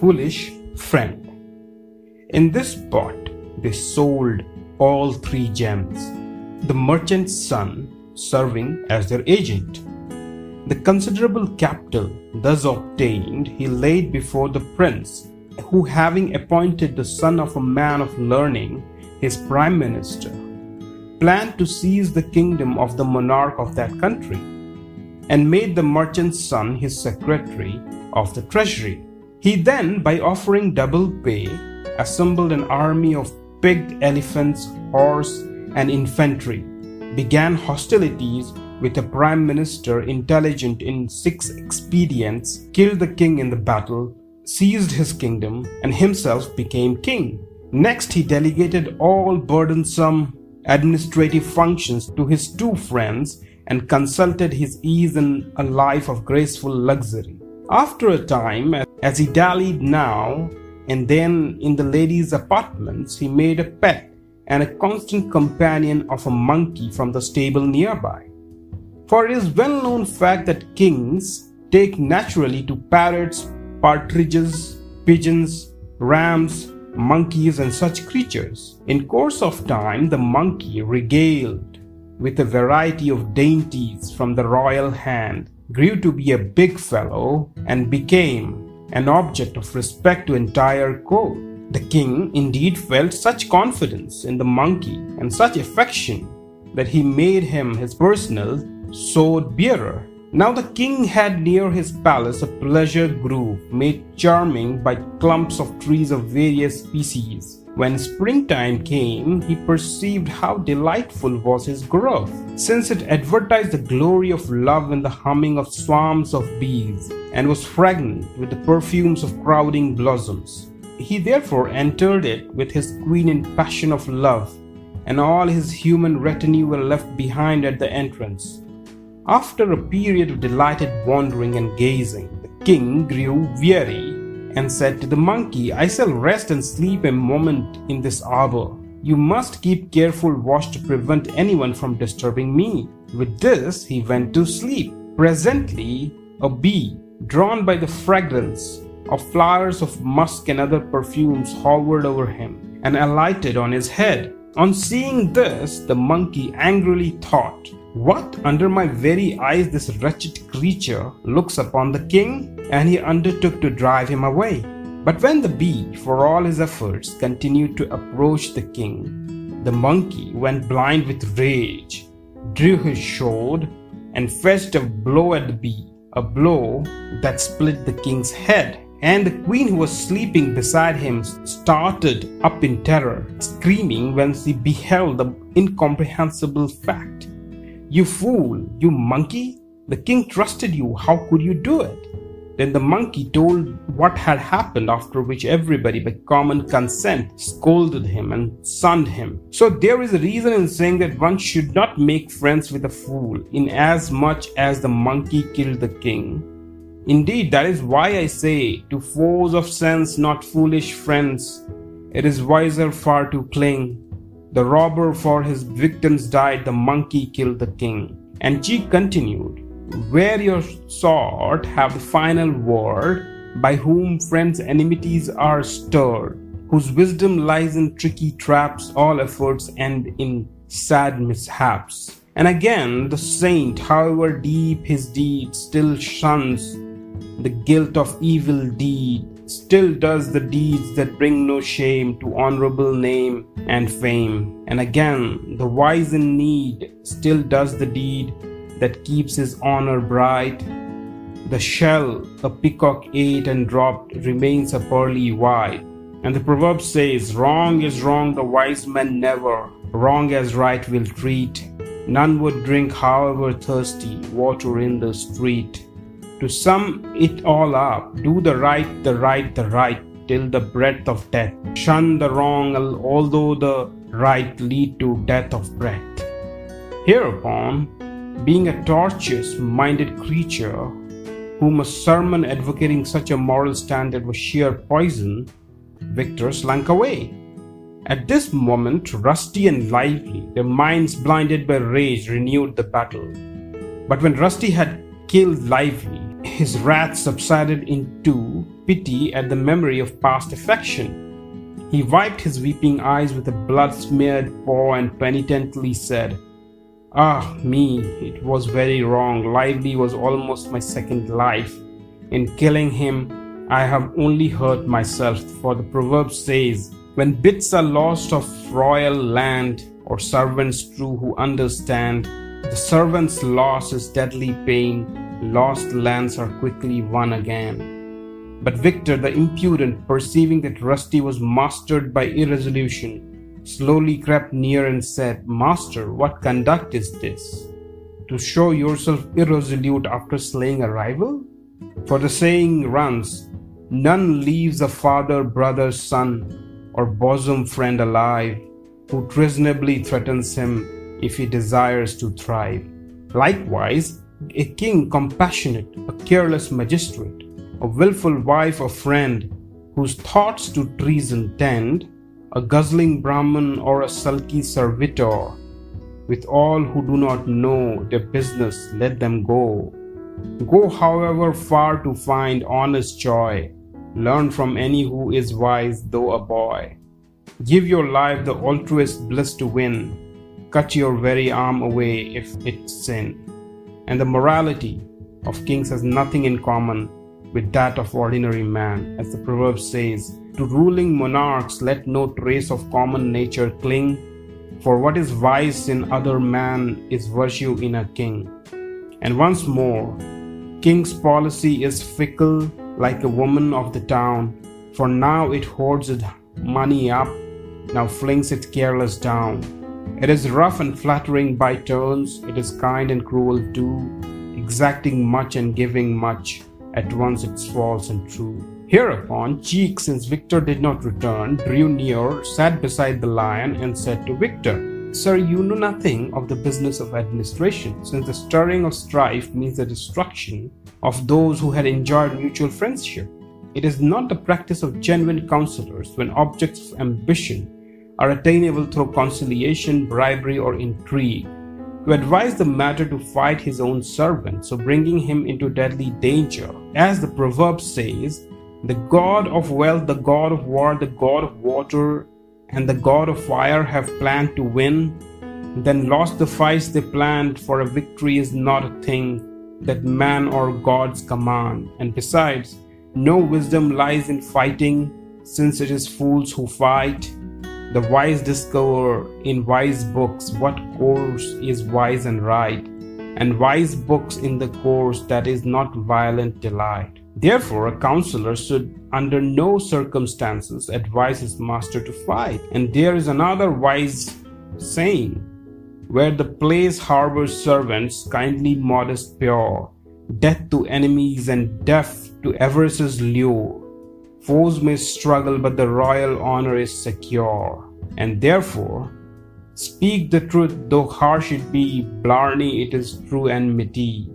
foolish friend. In this spot, they sold all three gems, the merchant's son serving as their agent. The considerable capital thus obtained he laid before the prince, who, having appointed the son of a man of learning his prime minister, planned to seize the kingdom of the monarch of that country, and made the merchant's son his secretary of the treasury. He then, by offering double pay, assembled an army of picked elephants, horse, and infantry, began hostilities with a prime minister intelligent in six expedients, killed the king in the battle, seized his kingdom, and himself became king. Next, he delegated all burdensome administrative functions to his two friends and consulted his ease in a life of graceful luxury. After a time, as he dallied now and then in the ladies' apartments, he made a pet and a constant companion of a monkey from the stable nearby. For it is well known fact that kings take naturally to parrots, partridges, pigeons, rams, monkeys, and such creatures. In course of time, the monkey, regaled with a variety of dainties from the royal hand, grew to be a big fellow and became an object of respect to entire court. The king indeed felt such confidence in the monkey and such affection that he made him his personal sword bearer. Now the king had near his palace a pleasure grove made charming by clumps of trees of various species. When springtime came, he perceived how delightful was his growth, since it advertised the glory of love in the humming of swarms of bees, and was fragrant with the perfumes of crowding blossoms. He therefore entered it with his queen in passion of love, and all his human retinue were left behind at the entrance. After a period of delighted wandering and gazing, the king grew weary and said to the monkey, I shall rest and sleep a moment in this arbor. You must keep careful watch to prevent anyone from disturbing me. With this, he went to sleep. Presently, a bee, drawn by the fragrance of flowers of musk and other perfumes, hovered over him and alighted on his head. On seeing this, the monkey angrily thought, what under my very eyes this wretched creature looks upon the king? And he undertook to drive him away. But when the bee, for all his efforts, continued to approach the king, the monkey went blind with rage, drew his sword, and fetched a blow at the bee, a blow that split the king's head. And the queen, who was sleeping beside him, started up in terror, screaming when she beheld the incomprehensible fact. You fool, you monkey! The king trusted you, how could you do it? Then the monkey told what had happened, after which everybody, by common consent, scolded him and shunned him. So there is a reason in saying that one should not make friends with a fool, in as much as the monkey killed the king. Indeed, that is why I say, to foes of sense, not foolish friends, it is wiser far to cling the robber for his victims died, the monkey killed the king. And she continued, Where your sword have the final word, by whom friends' enmities are stirred, whose wisdom lies in tricky traps, all efforts end in sad mishaps. And again, the saint, however deep his deed, still shuns the guilt of evil deed still does the deeds that bring no shame to honorable name and fame. And again, the wise in need still does the deed that keeps his honor bright. The shell a peacock ate and dropped remains a pearly white. And the proverb says, Wrong is wrong, the wise man never, wrong as right will treat. None would drink, however thirsty, water in the street. To sum it all up, do the right, the right, the right, till the breath of death. Shun the wrong, although the right lead to death of breath. Hereupon, being a tortuous minded creature, whom a sermon advocating such a moral standard was sheer poison, Victor slunk away. At this moment, Rusty and Lively, their minds blinded by rage, renewed the battle. But when Rusty had killed Lively, his wrath subsided into pity at the memory of past affection. He wiped his weeping eyes with a blood smeared paw and penitently said, Ah, me, it was very wrong. Lively was almost my second life. In killing him, I have only hurt myself, for the proverb says, When bits are lost of royal land, or servants true who understand, the servant's loss is deadly pain lost lands are quickly won again. But Victor the impudent, perceiving that Rusty was mastered by irresolution, slowly crept near and said, Master, what conduct is this? To show yourself irresolute after slaying a rival? For the saying runs, None leaves a father, brother, son, or bosom friend alive who treasonably threatens him if he desires to thrive. Likewise, a king compassionate, a careless magistrate, a wilful wife or friend, whose thoughts to treason tend, a guzzling Brahmin or a sulky servitor, with all who do not know their business, let them go. Go however far to find honest joy, learn from any who is wise, though a boy. Give your life the altruist bliss to win, cut your very arm away if it's sin and the morality of kings has nothing in common with that of ordinary man. As the proverb says, to ruling monarchs let no trace of common nature cling, for what is vice in other man is virtue in a king. And once more, king's policy is fickle like a woman of the town, for now it hoards its money up, now flings it careless down. It is rough and flattering by turns, it is kind and cruel too, exacting much and giving much, at once it's false and true. Hereupon, Cheek, since Victor did not return, drew near, sat beside the lion, and said to Victor, Sir, you know nothing of the business of administration, since the stirring of strife means the destruction of those who had enjoyed mutual friendship. It is not the practice of genuine counselors when objects of ambition are attainable through conciliation, bribery, or intrigue, to advise the matter to fight his own servant, so bringing him into deadly danger. As the proverb says, the god of wealth, the god of war, the god of water, and the god of fire have planned to win, then lost the fights they planned, for a victory is not a thing that man or gods command. And besides, no wisdom lies in fighting, since it is fools who fight. The wise discover in wise books what course is wise and right, and wise books in the course that is not violent delight. Therefore, a counselor should under no circumstances advise his master to fight. And there is another wise saying where the place harbors servants, kindly, modest, pure, death to enemies and death to avarice's lure. Foes may struggle, but the royal honor is secure. And therefore, speak the truth, though harsh it be, blarney it is true and enmity.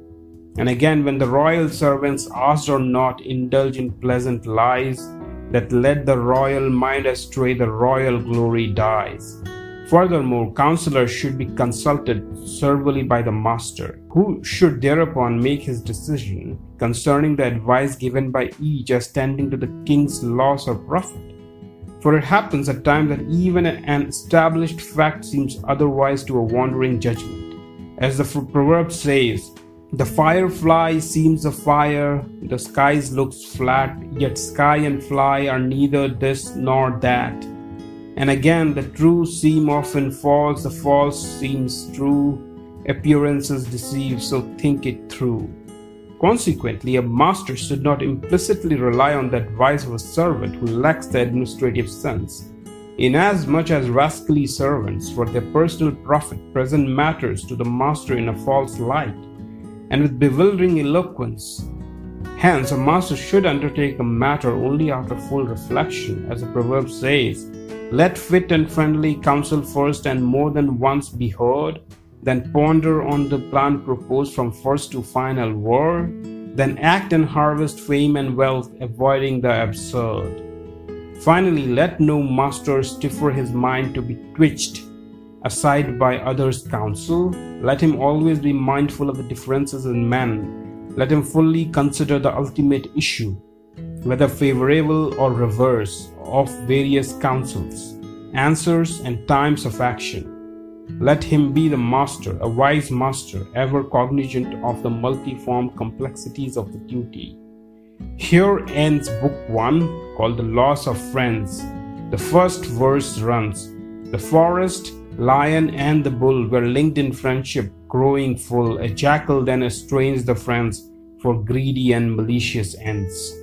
And again, when the royal servants asked or not, indulge in pleasant lies that led the royal mind astray, the royal glory dies. Furthermore, counselors should be consulted servilely by the master, who should thereupon make his decision concerning the advice given by each as tending to the king's loss or profit. For it happens at times that even an established fact seems otherwise to a wandering judgment. As the proverb says, the firefly seems a fire, the skies looks flat, yet sky and fly are neither this nor that. And again, the true seem often false, the false seems true. Appearances deceive, so think it through. Consequently, a master should not implicitly rely on the advice of a servant who lacks the administrative sense. Inasmuch as rascally servants, for their personal profit, present matters to the master in a false light, and with bewildering eloquence. Hence, a master should undertake a matter only after full reflection, as the proverb says, let fit and friendly counsel first and more than once be heard, then ponder on the plan proposed from first to final word, then act and harvest fame and wealth, avoiding the absurd. Finally, let no master stiffer his mind to be twitched aside by others' counsel. Let him always be mindful of the differences in men, let him fully consider the ultimate issue, whether favorable or reverse, of various counsels, answers, and times of action. Let him be the master, a wise master, ever cognizant of the multiform complexities of the duty. Here ends Book 1, called The Loss of Friends. The first verse runs The forest, lion, and the bull were linked in friendship, growing full. A jackal then estranged the friends for greedy and malicious ends.